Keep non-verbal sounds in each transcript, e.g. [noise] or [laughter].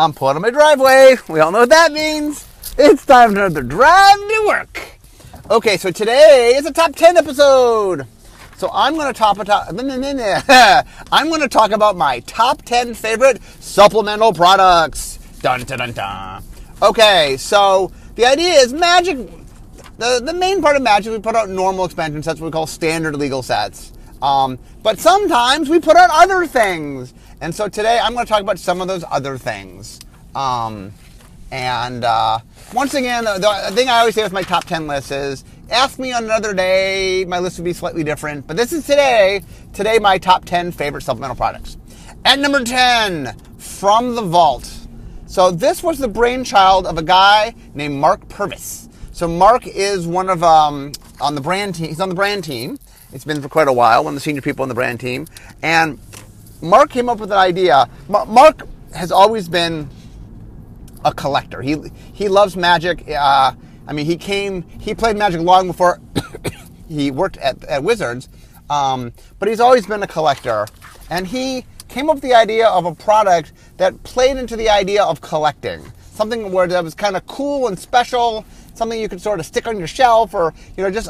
I'm pulling my driveway. We all know what that means. It's time for another drive to work. Okay, so today is a top 10 episode. So I'm going to top a top. [laughs] I'm going to talk about my top 10 favorite supplemental products. Dun dun dun dun. Okay, so the idea is magic. The, the main part of magic, we put out normal expansion sets, what we call standard legal sets. Um, but sometimes we put out other things. And so today I'm going to talk about some of those other things. Um, and uh, once again, the, the, thing I always say with my top 10 list is ask me on another day, my list would be slightly different. But this is today. Today, my top 10 favorite supplemental products. At number 10, From the Vault. So this was the brainchild of a guy named Mark Purvis. So Mark is one of um, on the brand team. He's on the brand team. It's been for quite a while. One of the senior people on the brand team, and Mark came up with an idea. Mark has always been a collector. He he loves magic. Uh, I mean, he came. He played magic long before [coughs] he worked at, at Wizards, um, but he's always been a collector. And he came up with the idea of a product that played into the idea of collecting. Something where that was kind of cool and special. Something you could sort of stick on your shelf, or you know, just.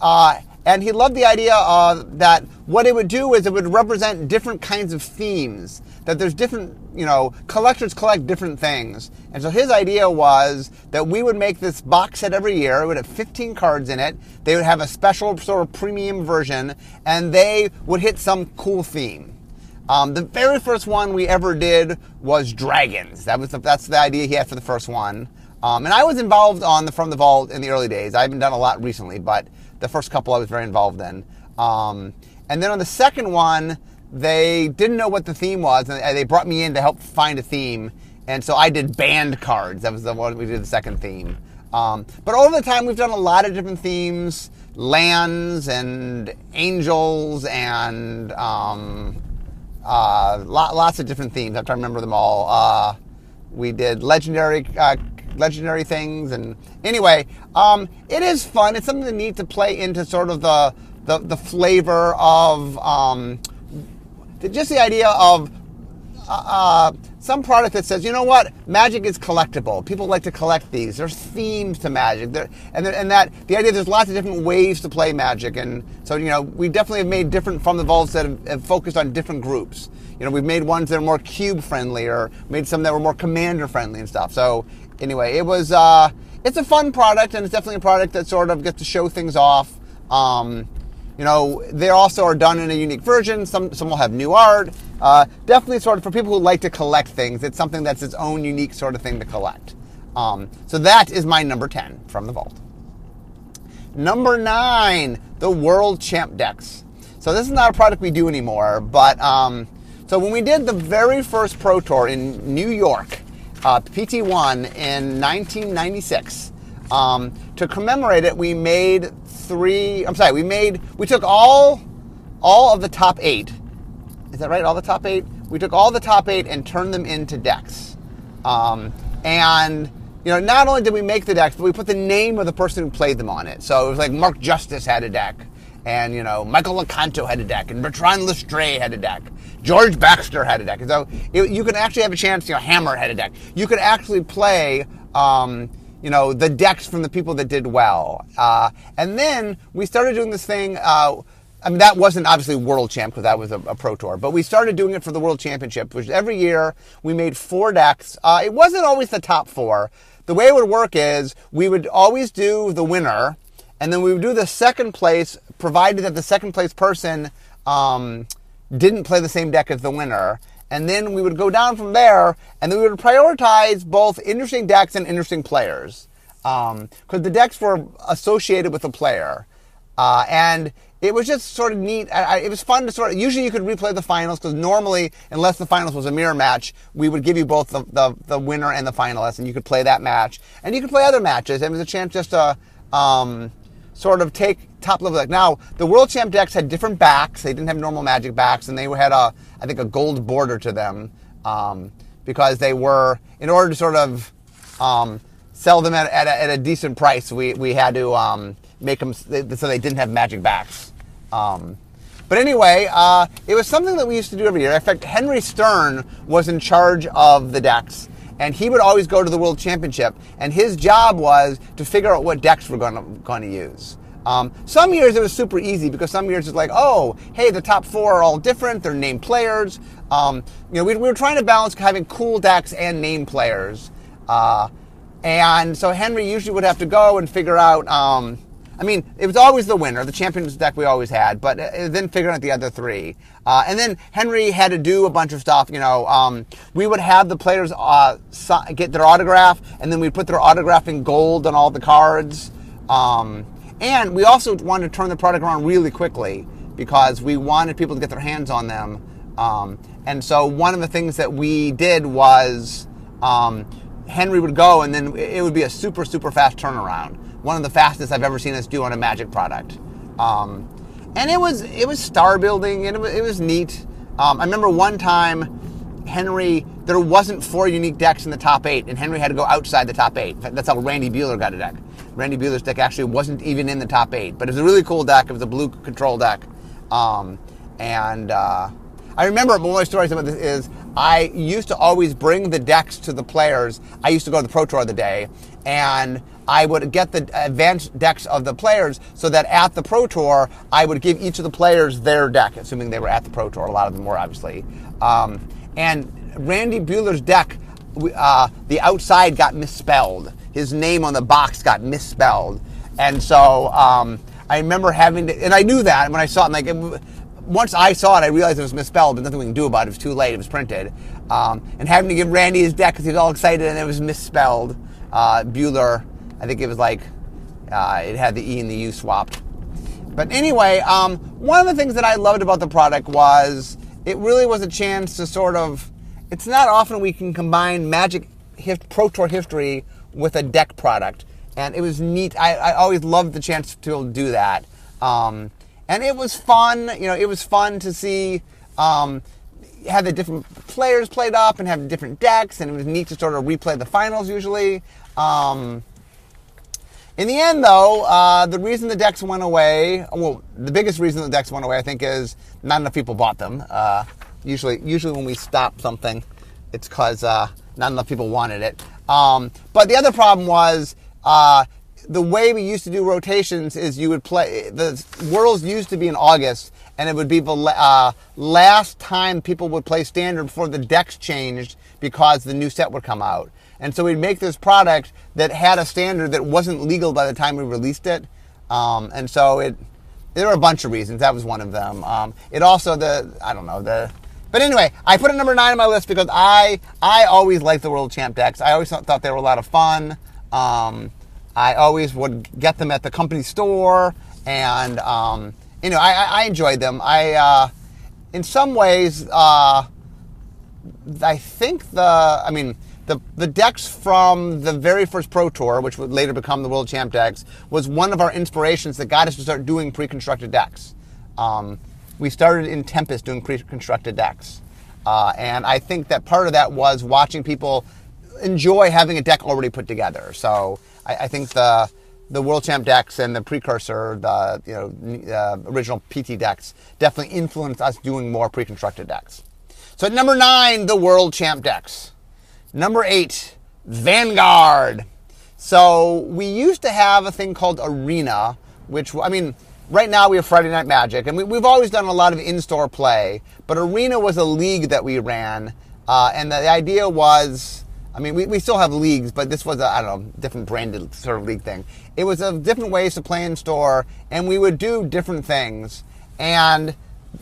Uh, and he loved the idea uh, that what it would do is it would represent different kinds of themes. That there's different, you know, collectors collect different things. And so his idea was that we would make this box set every year. It would have 15 cards in it. They would have a special sort of premium version, and they would hit some cool theme. Um, the very first one we ever did was dragons. That was the, that's the idea he had for the first one. Um, and I was involved on the From the Vault in the early days. I haven't done a lot recently, but the first couple I was very involved in. Um, and then on the second one, they didn't know what the theme was, and they brought me in to help find a theme. And so I did band cards. That was the one we did the second theme. Um, but over the time, we've done a lot of different themes, lands and angels and um, uh, lots of different themes. I have to remember them all. Uh, we did legendary uh, legendary things. And anyway, um, it is fun. It's something that needs to play into sort of the the, the flavor of um, just the idea of uh, uh, some product that says, you know what, magic is collectible. People like to collect these. There's themes to magic, there, and there, and that the idea there's lots of different ways to play magic, and so you know we definitely have made different from the vaults that have, have focused on different groups. You know, we've made ones that are more cube friendly, or made some that were more commander friendly and stuff. So anyway, it was uh, it's a fun product, and it's definitely a product that sort of gets to show things off. Um, you know, they also are done in a unique version. Some some will have new art. Uh, definitely, sort of for people who like to collect things, it's something that's its own unique sort of thing to collect. Um, so that is my number ten from the vault. Number nine, the World Champ decks. So this is not a product we do anymore, but um, so when we did the very first Pro Tour in New York, uh, PT1 in 1996. Um, to commemorate it, we made three. I'm sorry, we made we took all all of the top eight. Is that right? All the top eight. We took all the top eight and turned them into decks. Um, and you know, not only did we make the decks, but we put the name of the person who played them on it. So it was like Mark Justice had a deck, and you know, Michael Loconto had a deck, and Bertrand Lestree had a deck. George Baxter had a deck. So it, you can actually have a chance. You know, Hammer had a deck. You could actually play. Um, you know the decks from the people that did well, uh, and then we started doing this thing. Uh, I mean, that wasn't obviously world champ because that was a, a, pro tour, but we started doing it for the world championship, which every year we made four decks. Uh, it wasn't always the top four. The way it would work is we would always do the winner, and then we would do the second place, provided that the second place person um, didn't play the same deck as the winner. And then we would go down from there, and then we would prioritize both interesting decks and interesting players. Because um, the decks were associated with a player. Uh, and it was just sort of neat. I, it was fun to sort of, usually you could replay the finals because normally, unless the finals was a mirror match, we would give you both the, the, the, winner and the finalist and you could play that match. And you could play other matches. And it was a chance just to, um, sort of take top level deck. Now, the World Champ decks had different backs. They didn't have normal Magic backs, and they had a, I think, a gold border to them um, because they were, in order to sort of um, sell them at, at, a, at, a, decent price, we, we had to um, make them so they didn't have Magic backs. Um, but anyway, uh, it was something that we used to do every year. In fact, Henry Stern was in charge of the decks. And he would always go to the World Championship, and his job was to figure out what decks we're going to use. Um, some years it was super easy because some years it's like, oh, hey, the top four are all different. They're named players. Um, you know, we, we, were trying to balance having cool decks and name players. Uh, and so Henry usually would have to go and figure out. Um, I mean, it was always the winner, the champions deck we always had, but uh, then figuring out the other three. Uh, and then Henry had to do a bunch of stuff. You know, um, we would have the players uh, get their autograph, and then we'd put their autograph in gold on all the cards. Um, and we also wanted to turn the product around really quickly because we wanted people to get their hands on them. Um, and so one of the things that we did was um, Henry would go, and then it would be a super, super fast turnaround. One of the fastest I've ever seen us do on a Magic product. Um, and it was it was star building, and it was, it was neat. Um, I remember one time Henry, there wasn't four unique decks in the top eight, and Henry had to go outside the top eight. That's how Randy Buehler got a deck. Randy Buehler's deck actually wasn't even in the top eight, but it was a really cool deck. It was a blue control deck. Um, and uh, I remember one of my stories about this is I used to always bring the decks to the players. I used to go to the Pro Tour of the day, and I would get the advanced decks of the players so that at the Pro Tour, I would give each of the players their deck, assuming they were at the Pro Tour. A lot of them were, obviously. Um, and Randy Buehler's deck, uh, the outside got misspelled. His name on the box got misspelled. And so um, I remember having to, and I knew that when I saw it, like, it, once I saw it, I realized it was misspelled, but nothing we can do about it. It was too late. It was printed. Um, and having to give Randy his deck because he was all excited and it was misspelled. Uh, Buehler, I think it was like, uh, it had the E and the U swapped. But anyway, um, one of the things that I loved about the product was it really was a chance to sort of. It's not often we can combine Magic Pro Tour history with a deck product, and it was neat. I, I always loved the chance to do that, um, and it was fun. You know, it was fun to see. Um, have the different players played up and have different decks, and it was neat to sort of replay the finals usually. Um, in the end, though, uh, the reason the decks went away, well, the biggest reason the decks went away, I think, is not enough people bought them. Uh, usually, usually when we stop something, it's because uh, not enough people wanted it. Um, but the other problem was uh, the way we used to do rotations is you would play the Worlds used to be in August, and it would be the uh, last time people would play Standard before the decks changed because the new set would come out. And so we'd make this product that had a standard that wasn't legal by the time we released it. Um, and so it, there were a bunch of reasons. That was one of them. Um, it also the I don't know the, but anyway, I put a number nine on my list because I I always liked the World Champ decks. I always thought, they were a lot of fun. Um, I always would get them at the company store, and um, you know I, I enjoyed them. I uh, in some ways uh, I think the I mean the, the decks from the very first Pro Tour, which would later become the World Champ decks, was one of our inspirations that got us to start doing pre-constructed decks. Um, we started in Tempest doing pre-constructed decks. Uh, and I think that part of that was watching people enjoy having a deck already put together. So I, I think the the World Champ decks and the precursor, the you know uh, original PT decks, definitely influenced us doing more pre-constructed decks. So at number nine, the World Champ decks. Number eight, Vanguard. So we used to have a thing called Arena, which, I mean, right now we have Friday Night Magic, and we, have always done a lot of in store play, but Arena was a league that we ran, uh, and the idea was. I mean, we, we still have leagues, but this was a, I don't know, different branded sort of league thing. It was a different ways to play in store, and we would do different things. And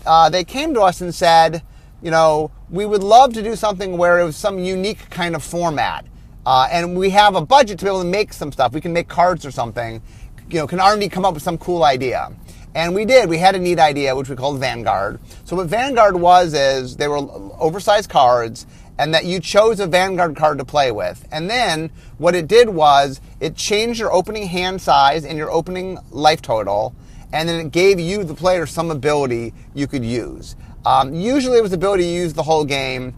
uh, they came to us and said, you know, we would love to do something where it was some unique kind of format. Uh, and we have a budget to be able to make some stuff. We can make cards or something. You know, can R&D come up with some cool idea? And we did. We had a neat idea, which we called Vanguard. So what Vanguard was is they were oversized cards, and that you chose a Vanguard card to play with. And then what it did was it changed your opening hand size and your opening life total, and then it gave you, the player, some ability you could use. Um, usually it was the ability to use the whole game.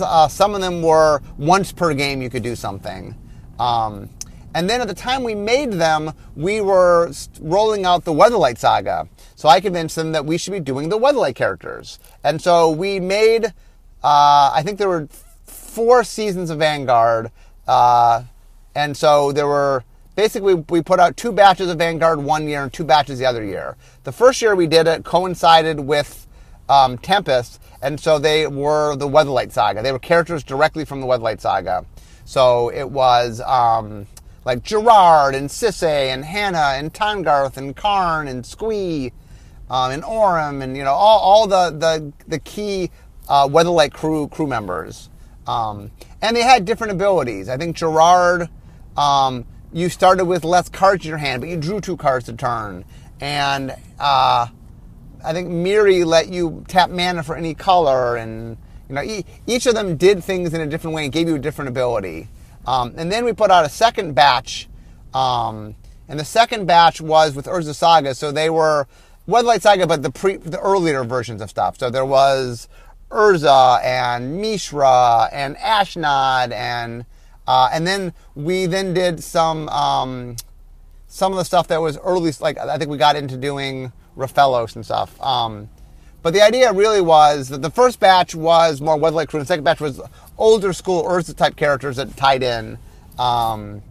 Uh, some of them were once per game you could do something. Um, and then at the time we made them, we were rolling out the Weatherlight saga. So I convinced them that we should be doing the Weatherlight characters. And so we made, uh, I think there were four seasons of Vanguard, uh, and so there were basically we put out two batches of Vanguard one year and two batches the other year. The first year we did it coincided with um, Tempest, and so they were the Weatherlight Saga. They were characters directly from the Weatherlight Saga. So it was um, like Gerard and Sisay and Hanna and Tahngarth and Karn and Squee um, and Orim and you know all, all the the the key uh, Weatherlight crew crew members. Um, and they had different abilities. I think Gerard, um, you started with less cards in your hand, but you drew two cards a turn. And uh, I think Mirri let you tap mana for any color, and you know e- each of them did things in a different way and gave you a different ability. Um, and then we put out a second batch, um, and the second batch was with Urza Saga, so they were Weatherlight Saga, but the pre the earlier versions of stuff. So there was Urza and Mishra and Ashnod and uh, and then we then did some um, some of the stuff that was early. Like I think we got into doing Rofellos and stuff. Um, but the idea really was that the first batch was more Weatherlight crew, and the second batch was older school Urza type characters that tied in. Um,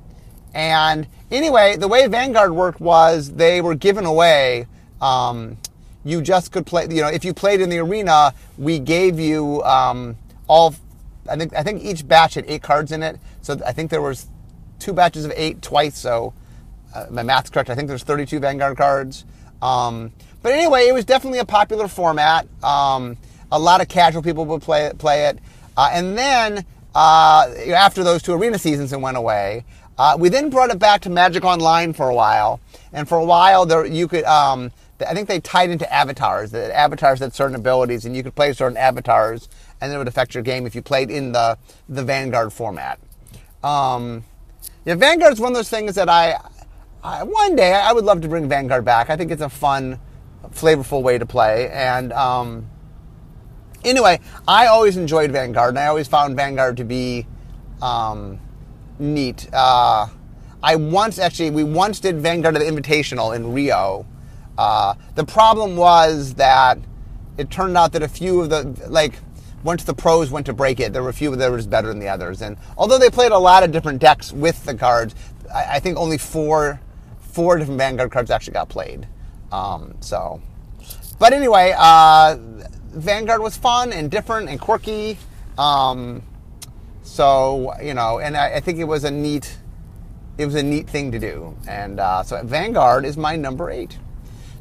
and anyway, the way Vanguard worked was they were given away. Um, you just could play. You know, if you played in the arena, we gave you um, all. I think I think each batch had eight cards in it. So I think there was two batches of eight twice. So uh, my math's correct. I think there's 32 Vanguard cards. Um, but anyway, it was definitely a popular format. Um, a lot of casual people would play it. Play it. Uh, and then uh, after those two arena seasons and went away, uh, we then brought it back to Magic Online for a while. And for a while, there you could. Um, I think they tied into avatars. The avatars had certain abilities, and you could play certain avatars, and it would affect your game if you played in the the Vanguard format. Um, yeah, Vanguard's one of those things that I, I, one day I would love to bring Vanguard back. I think it's a fun, flavorful way to play. And um, anyway, I always enjoyed Vanguard, and I always found Vanguard to be um, neat. Uh, I once actually, we once did Vanguard at the Invitational in Rio uh, the problem was that it turned out that a few of the like once the pros went to break it, there were a few that were better than the others. And although they played a lot of different decks with the cards, I, I think only four four different Vanguard cards actually got played. Um, so, but anyway, uh, Vanguard was fun and different and quirky. Um, so you know, and I, I, think it was a neat it was a neat thing to do. And uh, so Vanguard is my number eight.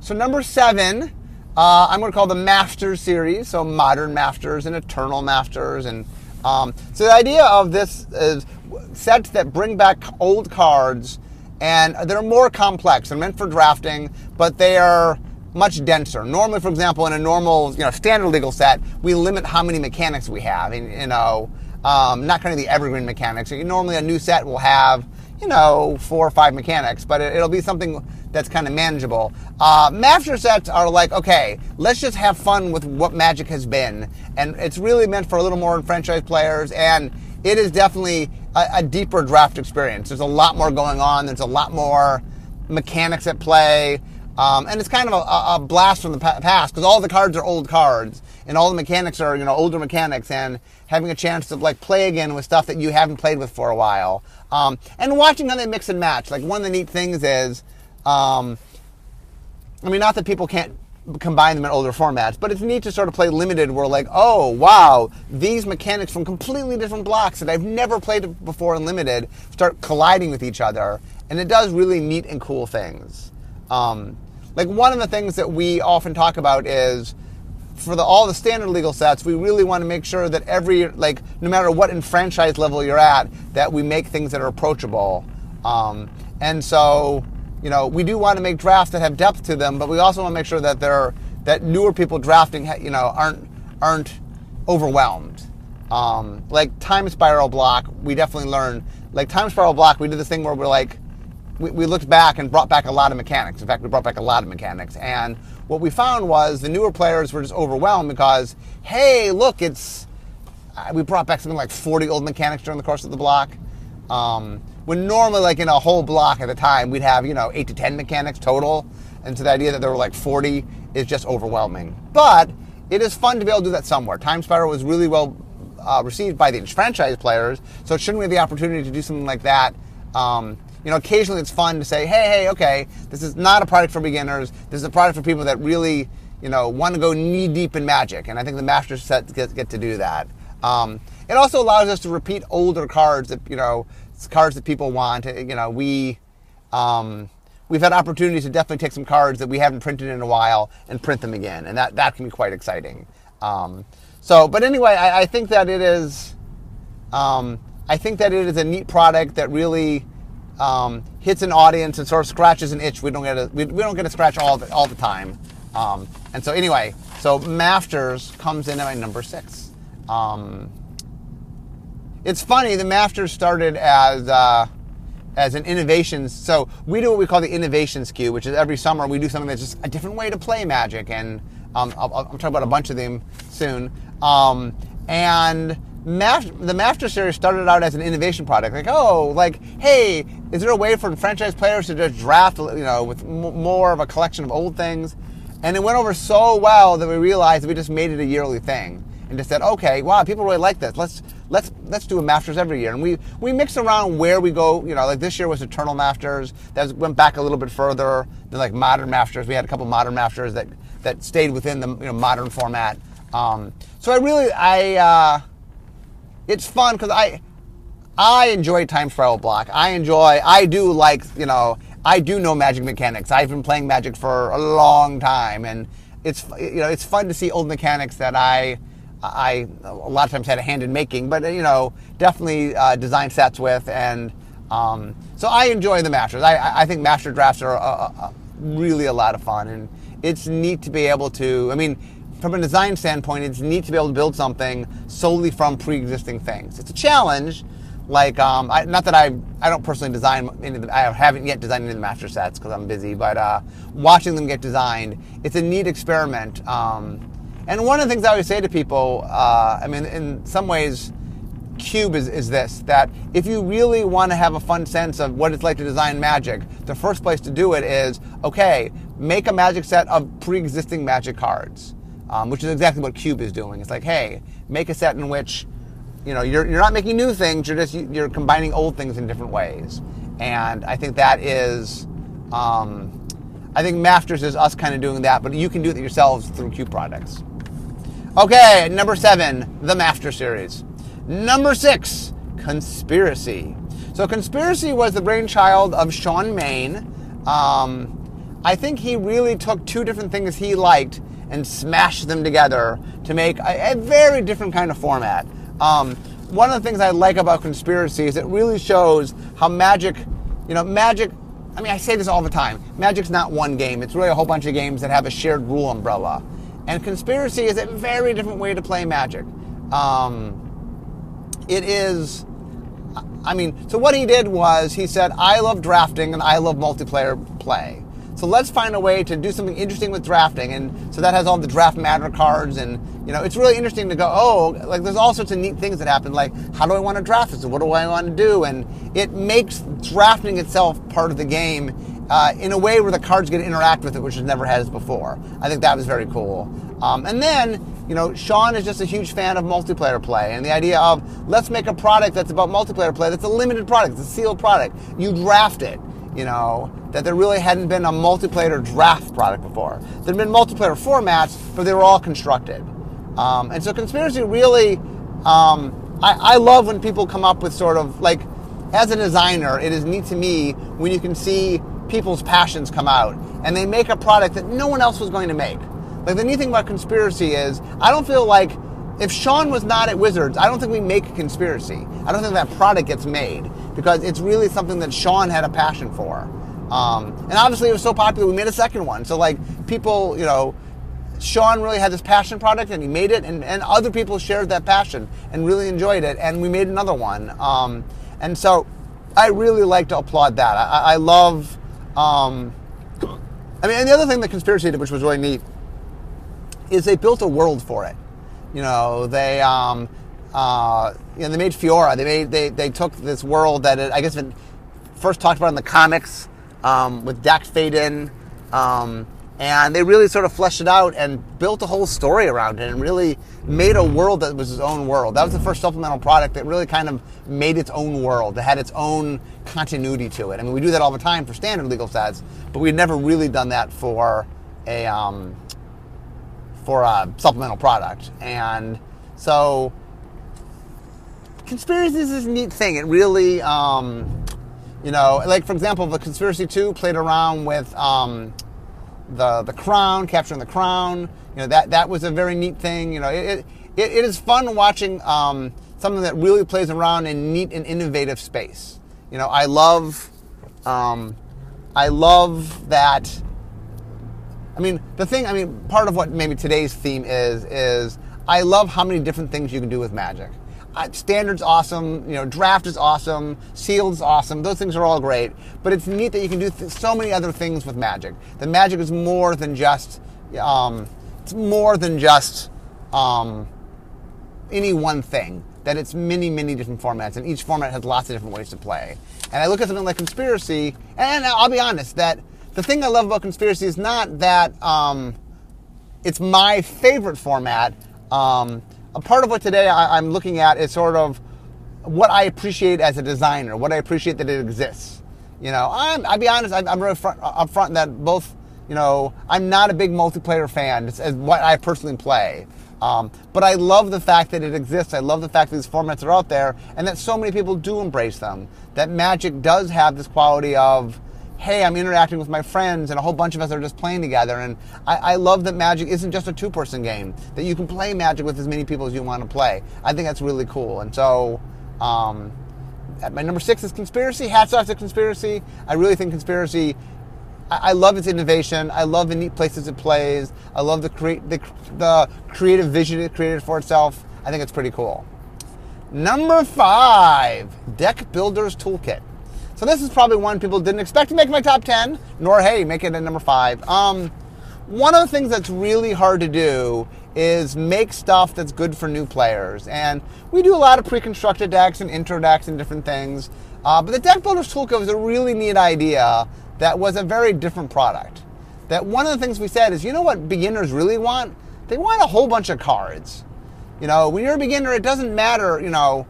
So number seven, uh, I'm going to call the Masters series. So modern Masters and Eternal Masters, and um, so the idea of this is sets that bring back old cards, and they're more complex. They're meant for drafting, but they are much denser. Normally, for example, in a normal, you know, standard legal set, we limit how many mechanics we have. And, you know, um, not kind of the evergreen mechanics. Normally, a new set will have, you know, four or five mechanics, but it, will be something that's kind of manageable. Uh, master sets are like, okay, let's just have fun with what Magic has been. And it's really meant for a little more franchise players, and it is definitely a, a deeper draft experience. There's a lot more going on, there's a lot more mechanics at play. Um, and it's kind of a, a blast from the past because all the cards are old cards and all the mechanics are you know older mechanics and having a chance to like play again with stuff that you haven't played with for a while um, and watching how they mix and match like one of the neat things is um, I mean, not that people can't combine them in older formats, but it's neat to sort of play limited where like, oh wow, these mechanics from completely different blocks that I've never played before in limited start colliding with each other, and it does really neat and cool things. Um, like one of the things that we often talk about is for the, all the standard legal sets, we really want to make sure that every like no matter what in franchise level you're at, that we make things that are approachable. Um, and so you know, we do want to make drafts that have depth to them, but we also want to make sure that they're that newer people drafting, you know, aren't aren't overwhelmed. Um, like time spiral block, we definitely learned. Like time spiral block, we did this thing where we're like, we, we looked back and brought back a lot of mechanics. In fact, we brought back a lot of mechanics, and what we found was the newer players were just overwhelmed because, hey, look, it's we brought back something like 40 old mechanics during the course of the block. Um, when normally, like in a whole block at a time, we'd have, you know, eight to 10 mechanics total. And so the idea that there were like 40 is just overwhelming. But it is fun to be able to do that somewhere. Time Spiral was really well uh, received by the franchise players. So shouldn't we have the opportunity to do something like that? Um, you know, occasionally it's fun to say, hey, hey, okay, this is not a product for beginners. This is a product for people that really, you know, want to go knee deep in Magic, and I think the Master set get, get to do that. Um, it also allows us to repeat older cards that you know, cards that people want. You know, we. Um, we've had opportunities to definitely take some cards that we haven't printed in a while and print them again, and that, that can be quite exciting. Um, so, but anyway, I, I, think that it is, um, I think that it is a neat product that really um, hits an audience and sort of scratches an itch we don't get to, we, we don't get to scratch all the, all the time. Um, and so anyway, so Masters comes in at my number six. Um, it's funny, the Masters started as uh, as an innovation. So we do what we call the innovation SKU, which is every summer we do something that's just a different way to play Magic, and um, I'll, I'll, talk about a bunch of them soon. Um, and the Master Series started out as an innovation product, like oh, like hey, is there a way for franchise players to just draft, you know, with more of a collection of old things? And it went over so well that we realized we just made it a yearly thing and just said, okay, wow, people really like this. Let's let's let's do a Masters every year. And we we mix around where we go. You know, like this year was Eternal Masters. That went back a little bit further than like Modern Masters. We had a couple Modern Masters that that stayed within the you know modern format. Um, so I really I. Uh, it's fun because I I enjoy time spiral block. I enjoy. I do like you know. I do know magic mechanics. I've been playing magic for a long time, and it's you know it's fun to see old mechanics that I I a lot of times had a hand in making, but you know definitely uh, design sets with, and um, so I enjoy the masters. I, I think master drafts are a, a, really a lot of fun, and it's neat to be able to. I mean, from a design standpoint, it's neat to be able to build something solely from pre-existing things. It's a challenge. Like, um, I, not that I I don't personally design any the, I haven't yet designed any of the master sets because I'm busy, but uh, watching them get designed, it's a neat experiment. Um, and one of the things I always say to people, uh, I mean, in some ways, Cube is, is this that if you really want to have a fun sense of what it's like to design magic, the first place to do it is okay, make a magic set of pre existing magic cards um, which is exactly what Cube is doing. It's like, hey, make a set in which, you know, you're, you're not making new things. You're just you're combining old things in different ways, and I think that is, um, I think masters is us kind of doing that, but you can do it yourselves through Cube products. Okay, number seven, the Master series. Number six, Conspiracy. So Conspiracy was the brainchild of Shawn Main. Um, I think he really took two different things he liked and smashed them together to make a, a very different kind of format. Um, one of the things I like about conspiracy is it really shows how magic, you know, magic. I mean, I say this all the time. Magic's not one game. It's really a whole bunch of games that have a shared rule umbrella. And conspiracy is a very different way to play magic. Um, it is. I mean, so what he did was he said, I love drafting and I love multiplayer play. So let's find a way to do something interesting with drafting. And so that has all the draft matter cards. And, you know, it's really interesting to go, oh, like there's all sorts of neat things that happen. Like, how do I want to draft this? And what do I want to do? And it makes drafting itself part of the game uh, in a way where the cards get to interact with it, which it never has before. I think that was very cool. Um, and then, you know, Shawn is just a huge fan of multiplayer play and the idea of let's make a product that's about multiplayer play that's a limited product, it's a sealed product. You draft it you know, that there really hadn't been a multiplayer draft product before. There'd been multiplayer formats, but they were all constructed. Um, and so conspiracy really, um, I, I love when people come up with sort of like, as a designer, it is neat to me when you can see people's passions come out and they make a product that no one else was going to make. Like the neat thing about conspiracy is, I don't feel like if Shawn was not at Wizards, I don't think we make a conspiracy. I don't think that product gets made because it's really something that Shawn had a passion for. Um, and obviously, it was so popular, we made a second one. So, like, people, you know, Shawn really had this passion product and he made it, and, and other people shared that passion and really enjoyed it, and we made another one. Um, and so, I really like to applaud that. I, I love. Um, I mean, and the other thing that Conspiracy did, which was really neat, is they built a world for it. You know, they um, uh, you know, they made Fiora. They made they, they took this world that it, I guess it first talked about in the comics um, with Dack Fayden. um, and they really sort of fleshed it out and built a whole story around it and really made a world that was its own world. That was the first supplemental product that really kind of made its own world, that had its own continuity to it. I mean, we do that all the time for standard legal sets, but we've never really done that for a um, for a supplemental product. And so, conspiracies is a neat thing. It really, um, you know, like for example, the conspiracy two played around with. Um, the the crown, capturing the crown. You know that that was a very neat thing. You know, it it, it is fun watching um, something that really plays around in neat and innovative space. You know, I love um, I love that. I mean, the thing. I mean, part of what maybe today's theme is is I love how many different things you can do with magic. Uh, standard's awesome, you know, draft is awesome, sealed's awesome. Those things are all great, but it's neat that you can do th- so many other things with Magic. The Magic is more than just, um, it's more than just um, any one thing. That it's many, many different formats, and each format has lots of different ways to play. And I look at something like Conspiracy, and I'll be honest that the thing I love about Conspiracy is not that um, it's my favorite format. Um, a part of what today I, am looking at is sort of what I appreciate as a designer, what I appreciate that it exists. You know, I'm, I'll be honest, I'm, I'm really front, upfront that both, you know, I'm not a big multiplayer fan as what I personally play. Um, but I love the fact that it exists. I love the fact that these formats are out there and that so many people do embrace them. That Magic does have this quality of, hey, I'm interacting with my friends, and a whole bunch of us are just playing together. And I, I love that Magic isn't just a two person game, that you can play Magic with as many people as you want to play. I think that's really cool. And so, um, my number six is Conspiracy. Hats off to Conspiracy. I really think Conspiracy. I, love its innovation. I love the neat places it plays. I love the create the, the creative vision it created for itself. I think it's pretty cool. Number five, Deck Builder's Toolkit. So this is probably one people didn't expect to make my top 10, nor, hey, make it at number five. Um, one of the things that's really hard to do is make stuff that's good for new players. And we do a lot of pre-constructed decks and intro decks and different things. Uh, but the Deck Builder's Toolkit was a really neat idea that was a very different product. That one of the things we said is, you know what beginners really want? They want a whole bunch of cards. You know, when you're a beginner, it doesn't matter, you know,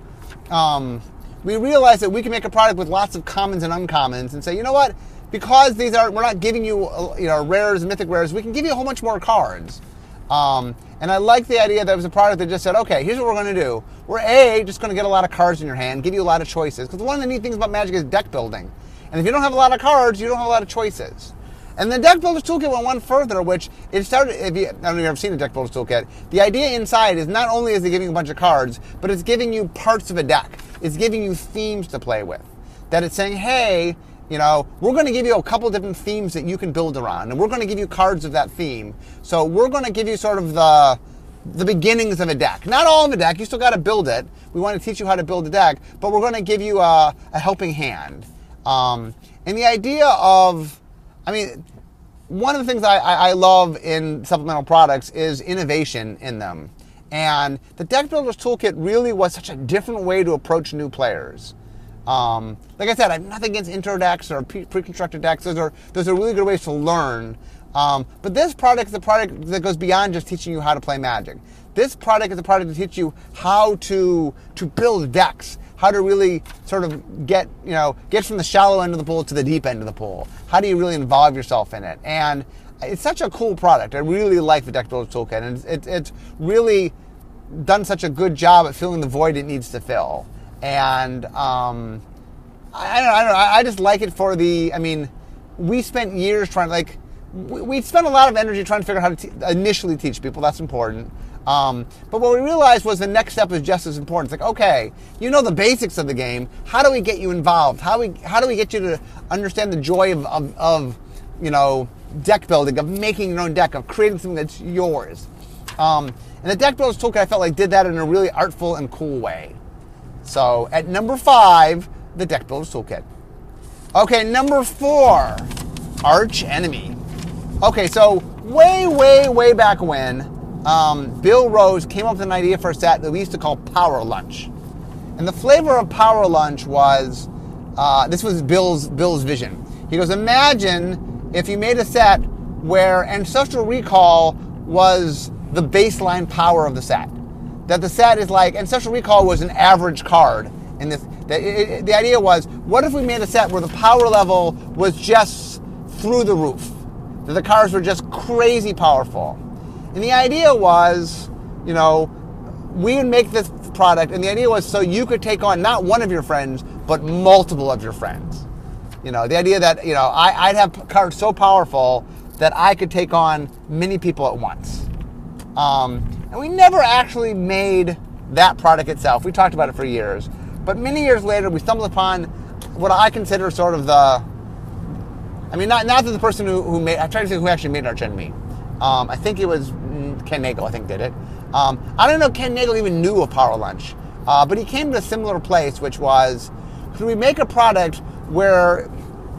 um, we realized that we can make a product with lots of commons and uncommons and say, you know what? Because these are, we're not giving you, uh, you know, rares, mythic rares, we can give you a whole bunch more cards. Um, and I like the idea that it was a product that just said, okay, here's what we're going to do. We're A, just going to get a lot of cards in your hand, give you a lot of choices. Because one of the neat things about Magic is deck building. And if you don't have a lot of cards, you don't have a lot of choices. And the Deck Builder's Toolkit went one further, which it started. If you, I don't know if you've seen a Deck Builder's Toolkit, the idea inside is not only is it giving you a bunch of cards, but it's giving you parts of a deck. It's giving you themes to play with. That it's saying, hey, you know, we're going to give you a couple different themes that you can build around, and we're going to give you cards of that theme. So we're going to give you sort of the the beginnings of a deck. Not all of a deck. You still got to build it. We want to teach you how to build a deck, but we're going to give you a, a helping hand. Um, and the idea of I mean, one of the things I, I, love in supplemental products is innovation in them. And the Deck Builder's Toolkit really was such a different way to approach new players. Um, like I said, I have nothing against intro decks or pre-constructed decks. Those are those are really good ways to learn. Um, but this product is a product that goes beyond just teaching you how to play Magic. This product is a product to teach you how to to build decks, how to really sort of get, you know, get from the shallow end of the pool to the deep end of the pool. How do you really involve yourself in it? And it's such a cool product. I really like the Deck Builder Toolkit, and it's, it's really done such a good job at filling the void it needs to fill. And um, I, don't know, I don't know. I just like it for the. I mean, we spent years trying like we, we spent a lot of energy trying to figure out how to te- initially teach people. That's important. Um, but what we realized was the next step is just as important. It's like, okay, you know the basics of the game. How do we get you involved? How we how do we get you to understand the joy of, of, of you know deck building, of making your own deck, of creating something that's yours? Um, and the Deck Builders Toolkit, I felt like did that in a really artful and cool way. So at number five, the Deck Builders Toolkit. Okay, number four, Arch Enemy. Okay, so way, way, way back when, um, Bill Rose came up with an idea for a set that we used to call Power Lunch. And the flavor of Power Lunch was uh, this was Bill's Bill's vision. He goes, imagine if you made a set where Ancestral Recall was the baseline power of the set. That the set is like Ancestral Recall was an average card and this. It, the idea was, what if we made a set where the power level was just through the roof? That the cards were just crazy powerful. And the idea was, you know, we would make this product, and the idea was so you could take on not one of your friends, but multiple of your friends. You know, the idea that, you know, I, I'd have cards so powerful that I could take on many people at once. Um, and we never actually made that product itself. We talked about it for years. But many years later, we stumbled upon what I consider sort of the. I mean, not, not that the person who, who made. I tried to say who actually made Arch Enemy. Um, I think it was mm, Ken Nagle, I think, did it. Um, I don't know Ken Nagle even knew of Power Lunch, uh, but he came to a similar place, which was could we make a product where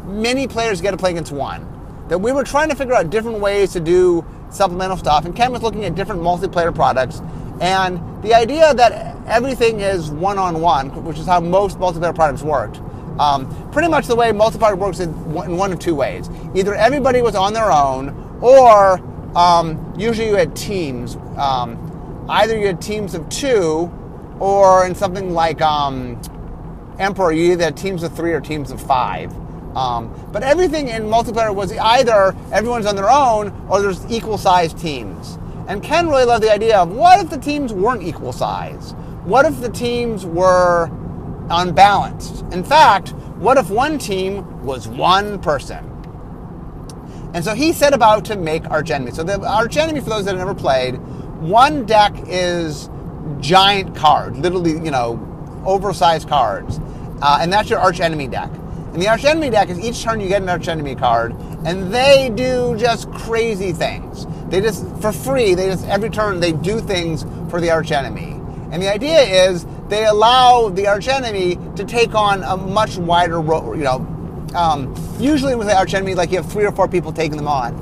many players get to play against one? That we were trying to figure out different ways to do supplemental stuff, and Ken was looking at different multiplayer products. And the idea that everything is one on one, which is how most multiplayer products worked, um, pretty much the way multiplayer works in in one, of two ways. Either everybody was on their own, or um, usually you had teams. Um, either you had teams of two, or in something like um, Emperor, you either had teams of three or teams of five. Um, but everything in multiplayer was either everyone's on their own or there's equal sized teams. And Ken really loved the idea of what if the teams weren't equal size? What if the teams were unbalanced? In fact, what if one team was one person? And so he set about to make Arch Enemy. So the Arch Enemy, for those that have never played, one deck is giant cards, literally, you know, oversized cards. Uh, and that's your Archenemy deck. And the Archenemy deck is each turn you get an Archenemy card, and they do just crazy things. They just, for free, they just, every turn, they do things for the Archenemy. And the idea is they allow the archenemy to take on a much wider, role, you know, um, usually with arch enemy, like you have three or four people taking them on.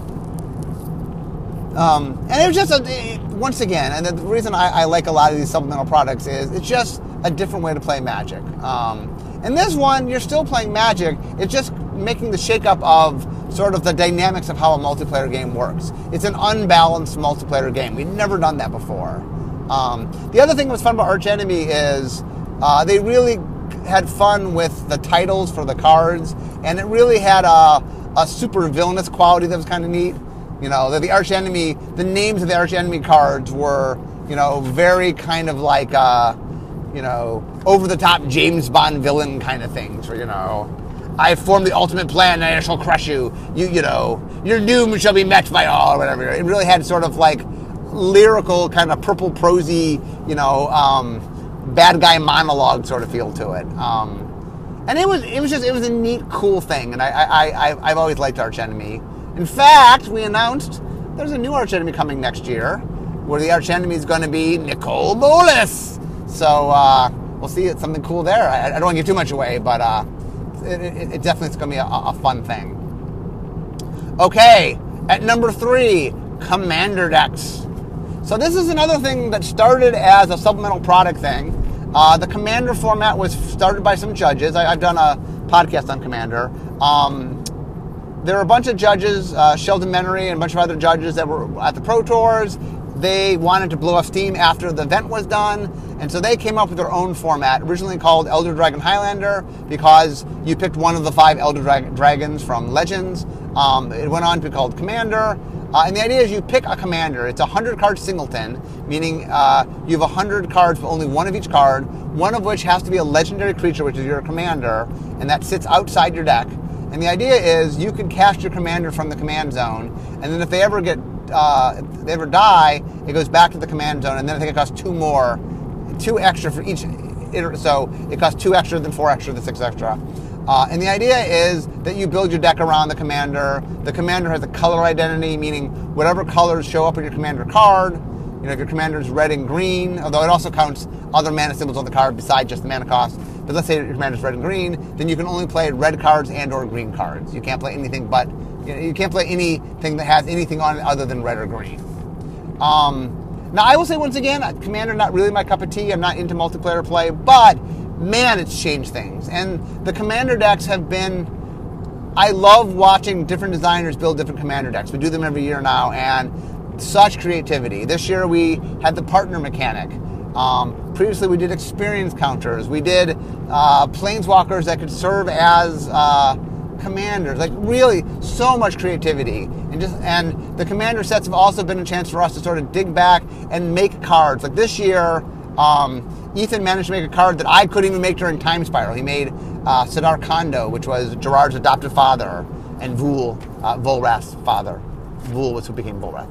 Um, and it was just a, once again, and the reason I, I, like a lot of these supplemental products is it's just a different way to play Magic. Um, and this one, you're still playing Magic. It's just making the shakeup of sort of the dynamics of how a multiplayer game works. It's an unbalanced multiplayer game. We've never done that before. Um, the other thing that was fun about Arch Enemy is uh, they really had fun with the titles for the cards, and it really had a, a super villainous quality that was kind of neat. You know, the, the arch enemy, the names of the arch enemy cards were, you know, very kind of like, uh, you know, over the top James Bond villain kind of things. Or, you know, I formed the ultimate plan and I shall crush you. You, you know, your doom shall be met by all, or whatever. It really had sort of like lyrical, kind of purple prosy, you know, um, bad guy monologue sort of feel to it. Um, and it was, it was just, it was a neat, cool thing. And I, I, I, I've always liked Arch Enemy. In fact, we announced there's a new Arch Enemy coming next year, where the Arch Enemy is going to be Nicol Bolas. So uh, we'll see. It's something cool there. I, I don't want to give too much away, but uh, it, it, it, definitely is going to be a, a fun thing. Okay, at number three, Commander decks. So this is another thing that started as a supplemental product thing. Uh, the Commander format was started by some judges. I, have done a podcast on Commander. Um, there were a bunch of judges, uh, Sheldon Menery and a bunch of other judges that were at the Pro Tours. They wanted to blow off steam after the event was done, and so they came up with their own format, originally called Elder Dragon Highlander, because you picked one of the five Elder Dra- Dragons from Legends. Um, it went on to be called Commander. Uh, and the idea is you pick a commander. It's a 100 card singleton, meaning uh, you have 100 cards, but only one of each card, one of which has to be a legendary creature, which is your commander, and that sits outside your deck. And the idea is you can cast your commander from the command zone, and then if they ever get uh, if they ever die, it goes back to the command zone, and then I think it costs two more, two extra for each. So it costs two extra, then four extra, then six extra. Uh, and the idea is that you build your deck around the commander. The commander has a color identity, meaning whatever colors show up in your commander card. You know, if your commander is red and green, although it also counts other mana symbols on the card besides just the mana cost, but let's say your commander is red and green, then you can only play red cards and or green cards. You can't play anything but you, know, you can't play anything that has anything on it other than red or green. Um, now I will say once again, Commander not really my cup of tea. I'm not into multiplayer play, but man, it's changed things. And the Commander decks have been I love watching different designers build different commander decks. We do them every year now, and such creativity. This year we had the partner mechanic. Um, previously, we did experience counters. We did uh, planeswalkers that could serve as uh, commanders. Like really, so much creativity, and just and the commander sets have also been a chance for us to sort of dig back and make cards. Like this year, um, Ethan managed to make a card that I couldn't even make during Time Spiral. He made uh, Sidar Kondo, which was Gerard's adopted father, and Vuel, uh, Volrath's father. Vuel was who became Volrath.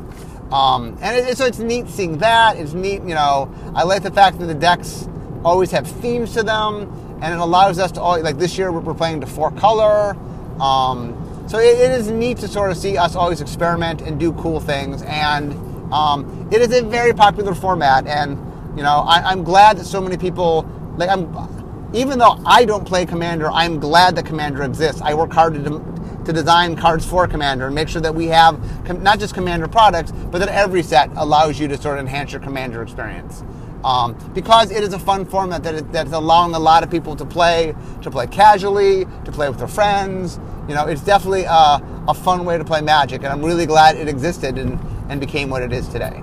Um, and it, so it's neat seeing that. It's neat, you know. I like the fact that the decks always have themes to them, and it allows us to always, like this year we're playing to four color. Um, so it, it is neat to sort of see us always experiment and do cool things, and um, it is a very popular format. And you know, I, I'm glad that so many people like I'm. Even though I don't play Commander, I'm glad that Commander exists. I work hard to to design cards for Commander and make sure that we have com- not just Commander products, but that every set allows you to sort of enhance your Commander experience. Um, because it is a fun format that, it, that's allowing a lot of people to play, to play casually, to play with their friends. You know, it's definitely a, a fun way to play Magic, and I'm really glad it existed and, and became what it is today.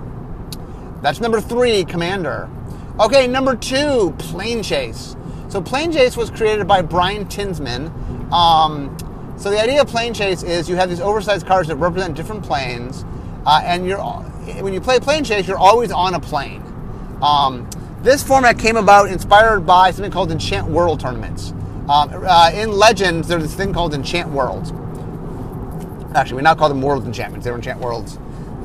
That's number three, Commander. Okay, number two, Planechase. So Planechase was created by Brian Tinsman. Um, so the idea of Planechase is you have these oversized cards that represent different planes, uh, and you're when you play Planechase, you're always on a plane. Um, this format came about inspired by something called Enchant World tournaments. Um, uh, in Legends, there's this thing called Enchant Worlds. Actually, we now call them World Enchantments. They were Enchant Worlds.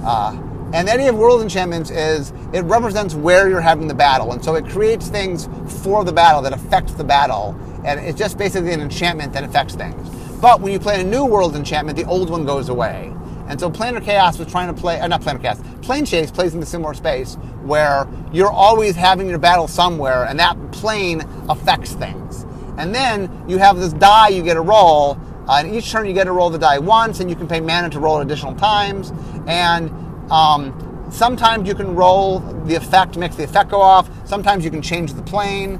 Uh, and the idea of World Enchantments is it represents where you're having the battle, and so it creates things for the battle that affects the battle, and it's just basically an enchantment that affects things. But when you play a new world enchantment, the old one goes away. And so Planar Chaos was trying to play, uh, not Planar Chaos, Plane Planechase plays in the similar space where you're always having your battle somewhere and that plane affects things. And then you have this die you get a roll, uh, and each turn you get to roll the die once and you can pay mana to roll it additional times. And um, sometimes you can roll the effect, makes the effect go off. Sometimes you can change the plane.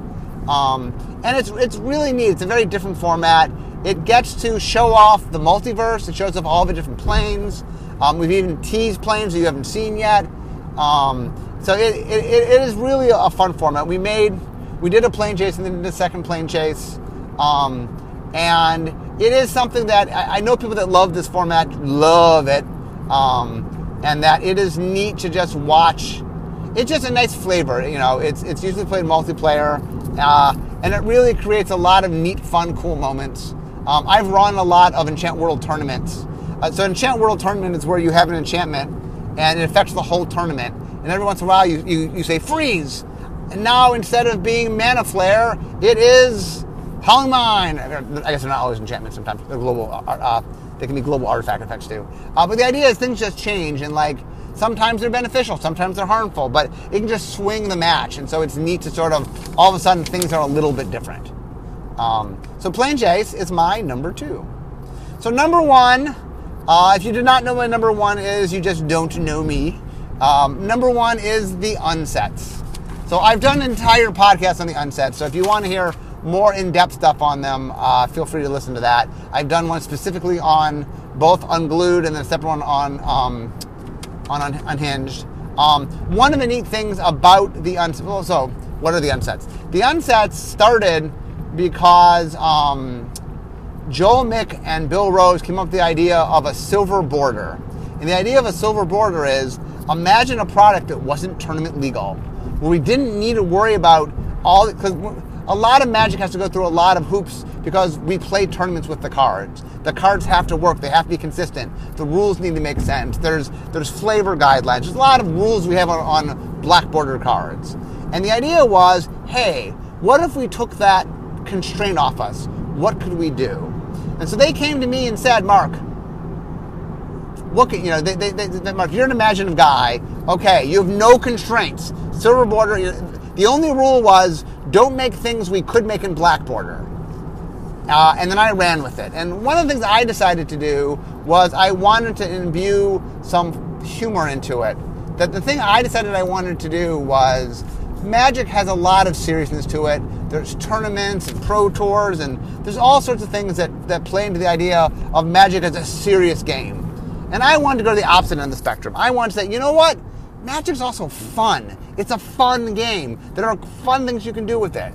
Um, and it's, it's really neat. It's a very different format. It gets to show off the multiverse. It shows off all the different planes. Um, we've even teased planes that you haven't seen yet. Um, so it, it, it is really a fun format. We made, we did a Planechase and then did a second Planechase. Um, and it is something that I, I, know people that love this format love it. Um, and that it is neat to just watch. It's just a nice flavor. You know, it's, it's usually played multiplayer. Uh, and it really creates a lot of neat, fun, cool moments. Um, I've run a lot of Enchant World tournaments. Uh, so Enchant World tournament is where you have an enchantment and it affects the whole tournament. And every once in a while you, you, you say freeze. And now instead of being Mana Flare, it is Howling Mine. I guess they're not always enchantments sometimes. They're global, uh, uh, they can be global artifact effects too. Uh, but the idea is things just change and like sometimes they're beneficial, sometimes they're harmful, but it can just swing the match. And so it's neat to sort of, all of a sudden things are a little bit different. Um, so Planechase is my number two. So number one, uh, if you do not know what number one is, you just don't know me. Um, number one is the unsets. So I've done an entire podcast on the unsets. So if you want to hear more in-depth stuff on them, uh, feel free to listen to that. I've done one specifically on both Unglued and then a separate one on um, on Un- Unhinged. Um, one of the neat things about the unsets. So what are the unsets? The unsets started because um, Joel Mick and Bill Rose came up with the idea of a silver border. And the idea of a silver border is imagine a product that wasn't tournament legal, where we didn't need to worry about all because a lot of magic has to go through a lot of hoops because we play tournaments with the cards. The cards have to work, they have to be consistent. The rules need to make sense. There's there's flavor guidelines. There's a lot of rules we have on, on black border cards. And the idea was, hey, what if we took that constraint off us. What could we do? And so they came to me and said, Mark, look at, you know, they, they, they, Mark, you're an imaginative guy. Okay, you have no constraints. Silver border, the only rule was don't make things we could make in black border. Uh, and then I ran with it. And one of the things I decided to do was I wanted to imbue some humor into it. That the thing I decided I wanted to do was magic has a lot of seriousness to it there's tournaments and pro tours, and there's all sorts of things that, that play into the idea of Magic as a serious game. And I wanted to go to the opposite end of the spectrum. I wanted to say, you know what? Magic's also fun. It's a fun game. There are fun things you can do with it.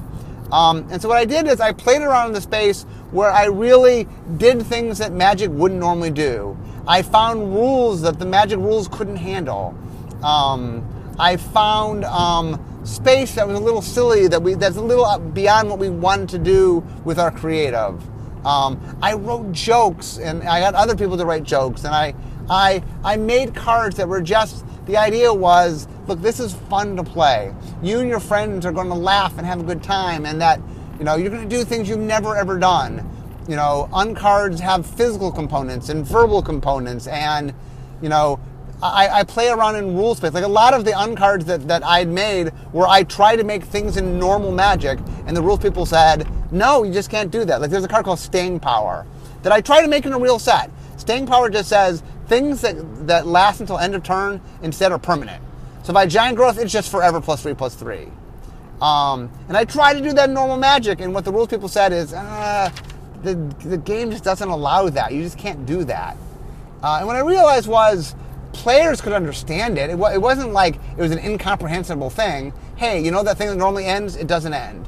Um, and so what I did is I played around in the space where I really did things that Magic wouldn't normally do. I found rules that the Magic rules couldn't handle. Um, I found um, space that was a little silly, that we that's a little beyond what we wanted to do with our creative. Um, I wrote jokes, and I got other people to write jokes, and I, I, I made cards that were just. The idea was, look, this is fun to play. You and your friends are going to laugh and have a good time, and that, you know, you're going to do things you've never ever done. You know, uncards have physical components and verbal components, and you know, I, I, play around in rule space. Like a lot of the uncards that, that I'd made where I tried to make things in normal magic, and the rules people said, no, you just can't do that. Like there's a card called Staying Power that I try to make in a real set. Staying Power just says things that, that last until end of turn instead are permanent. So by Giant Growth, it's just forever plus three plus three. Um, and I try to do that normal magic, and what the rules people said is, uh, the, the game just doesn't allow that. You just can't do that. Uh, and what I realized was players could understand it. it. It wasn't like it was an incomprehensible thing. Hey, you know that thing that normally ends? It doesn't end.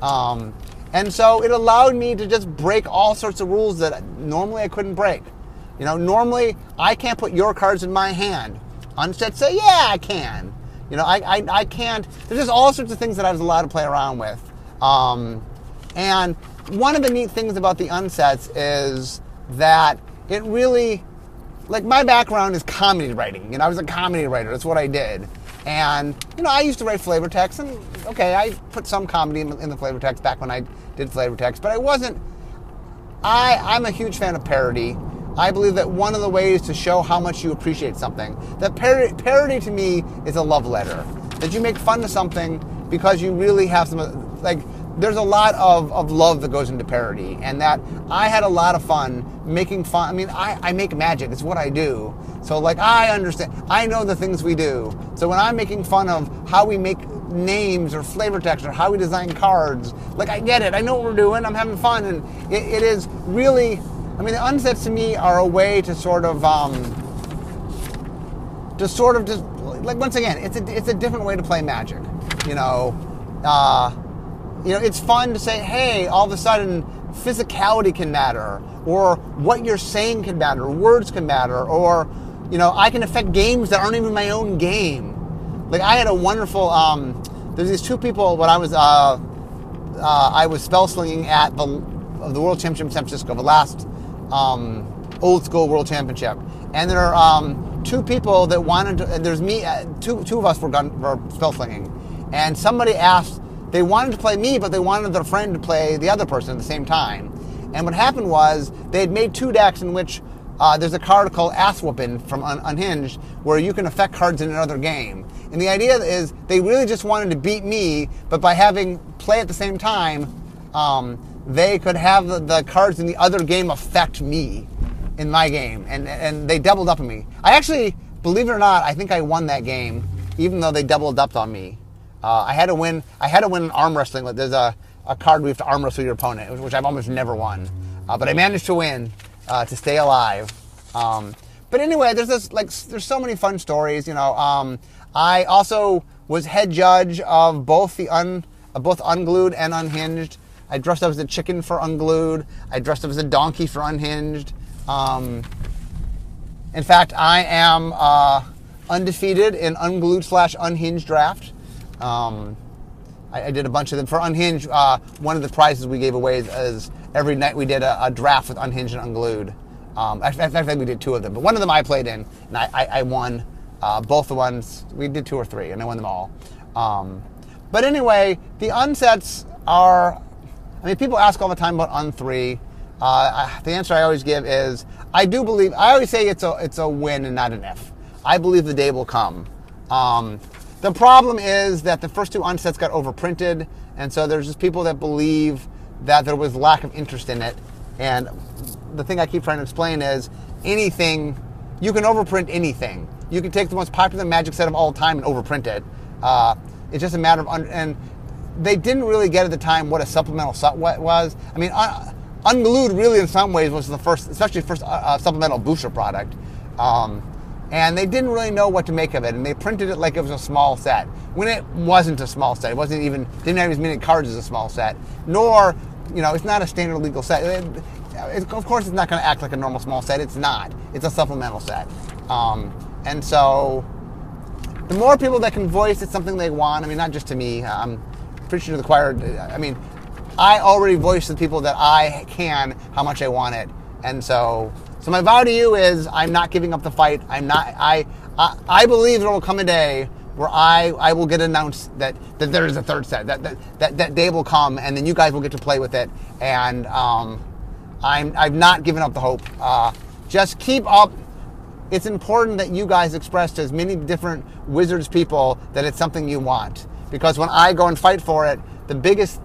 Um, and so it allowed me to just break all sorts of rules that normally I couldn't break. You know, normally I can't put your cards in my hand. Unstead say, yeah, I can. You know, I, I, I can't. There's just all sorts of things that I was allowed to play around with. Um, and one of the neat things about the unsets is that it really, like my background is comedy writing. You know, I was a comedy writer. That's what I did. And, you know, I used to write flavor text, and okay, I put some comedy in in the flavor text back when I did flavor text, but I wasn't. I, I'm a huge fan of parody. I believe that one of the ways to show how much you appreciate something, that parody, parody to me is a love letter. That you make fun of something because you really have some, like, there's a lot of, of love that goes into parody, and that I had a lot of fun making fun. I mean, I, I make magic, it's what I do. So, like, I understand, I know the things we do. So, when I'm making fun of how we make names or flavor text or how we design cards, like, I get it, I know what we're doing, I'm having fun, and it, it is really, I mean, the unsets to me are a way to sort of, um, to sort of just, like, once again, it's a, it's a different way to play magic, you know. Uh, you know, it's fun to say, hey, all of a sudden physicality can matter, or what you're saying can matter, words can matter, or, you know, I can affect games that aren't even my own game. Like, I had a wonderful, um, there's these two people when I was, uh, uh, I was spell slinging at the, the World Championship in San Francisco, the last um, old school World Championship. And there are um, two people that wanted to, there's me, uh, two, two of us were, gun, were spell slinging. And somebody asked, they wanted to play me, but they wanted their friend to play the other person at the same time. And what happened was they had made two decks in which uh, there's a card called Ass Whoopin' from Un- Unhinged where you can affect cards in another game. And the idea is they really just wanted to beat me, but by having play at the same time, um, they could have the, cards in the other game affect me in my game. And, and they doubled up on me. I actually, believe it or not, I think I won that game, even though they doubled up on me. Uh, I had to win. I had to win an arm wrestling. There's a, a card you have to arm wrestle your opponent, which I've almost never won. Uh, but I managed to win uh, to stay alive. Um, but anyway, there's this like there's so many fun stories. You know, um, I also was head judge of both the un both unglued and unhinged. I dressed up as a chicken for unglued. I dressed up as a donkey for unhinged. Um, in fact, I am uh, undefeated in unglued slash unhinged draft. Um, I, I, did a bunch of them for Unhinged. Uh, one of the prizes we gave away is, is every night we did a, a, draft with Unhinged and Unglued. Um, I, I, think we did two of them, but one of them I played in, and I, I won uh, both the ones. We did two or three, and I won them all. Um, but anyway, the unsets are. I mean, people ask all the time about un3. Uh, the answer I always give is I do believe. I always say it's a it's a win and not an if. I believe the day will come. Um, the problem is that the first two unsets got overprinted, and so there's just people that believe that there was lack of interest in it. And the thing I keep trying to explain is anything, you can overprint anything. You can take the most popular magic set of all time and overprint it. Uh, it's just a matter of, and they didn't really get at the time what a supplemental su- what was. I mean, un- Unglued really in some ways was the first, especially first uh, uh, supplemental booster product. Um, and they didn't really know what to make of it, and they printed it like it was a small set when it wasn't a small set. It wasn't even didn't have as many cards as a small set, nor you know it's not a standard legal set. It, it, of course, it's not going to act like a normal small set. It's not. It's a supplemental set, um, and so the more people that can voice it's something they want. I mean, not just to me. I'm preaching to the choir. I mean, I already voiced to the people that I can how much I want it, and so so my vow to you is I'm not giving up the fight. I'm not. I I, I believe there will come a day where I, I will get announced that, that there is a third set. That, that that that day will come, and then you guys will get to play with it. And um, I'm I've not given up the hope. Uh, just keep up. It's important that you guys express to as many different Wizards people that it's something you want. Because when I go and fight for it, the biggest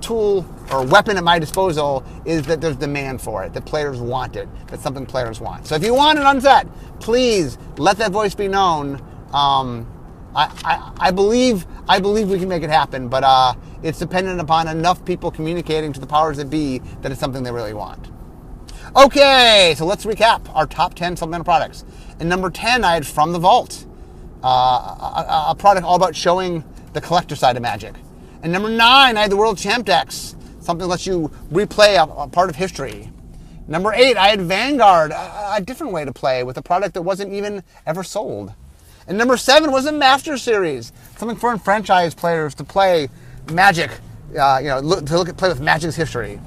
tool or weapon at my disposal is that there's demand for it, that players want it, that's something players want. So if you want an unset, please let that voice be known. Um, I, I, I, believe I believe we can make it happen, but uh, it's dependent upon enough people communicating to the powers that be that it's something they really want. Okay, so let's recap our top 10 supplemental products. And number 10, I had From the Vault, uh, a, a product all about showing the collector side of Magic. And number nine, I had the World Champ decks, something that lets you replay a, a part of history. Number eight, I had Vanguard, a, a, different way to play with a product that wasn't even ever sold. And number seven was a Master Series, something for franchise players to play Magic, uh, you know, look, to look at play with Magic's history.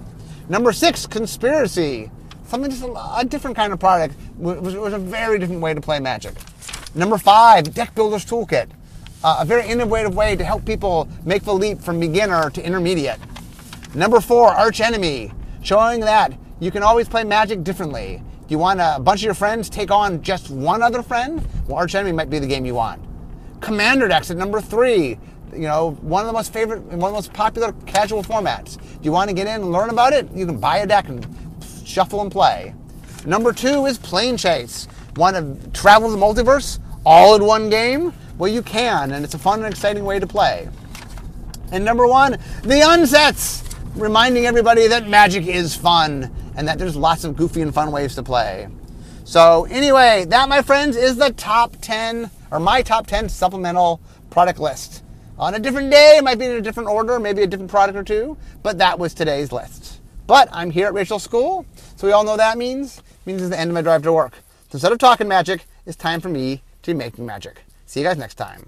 Number six, Conspiracy, something just a, a different kind of product. It was, it was a very different way to play Magic. Number five, Deck Builder's Toolkit uh, a very innovative way to help people make the leap from beginner to intermediate. Number four, Archenemy, showing that you can always play Magic differently. Do you want a bunch of your friends take on just one other friend? Well, Archenemy might be the game you want. Commander decks at number three, you know, one of the most favorite, one of the most popular casual formats. Do you want to get in and learn about it? You can buy a deck and shuffle and play. Number two is Planechase. Want to travel the multiverse all in one game? Well, you can, and it's a fun and exciting way to play. And number one, the unsets, reminding everybody that magic is fun and that there's lots of goofy and fun ways to play. So, anyway, that, my friends, is the top 10, or my top 10 supplemental product list. On a different day, it might be in a different order, maybe a different product or two, but that was today's list. But I'm here at Rachel School, so we all know that means. It means it's the end of my drive to work. So instead of talking magic, it's time for me to be making magic. See you guys next time.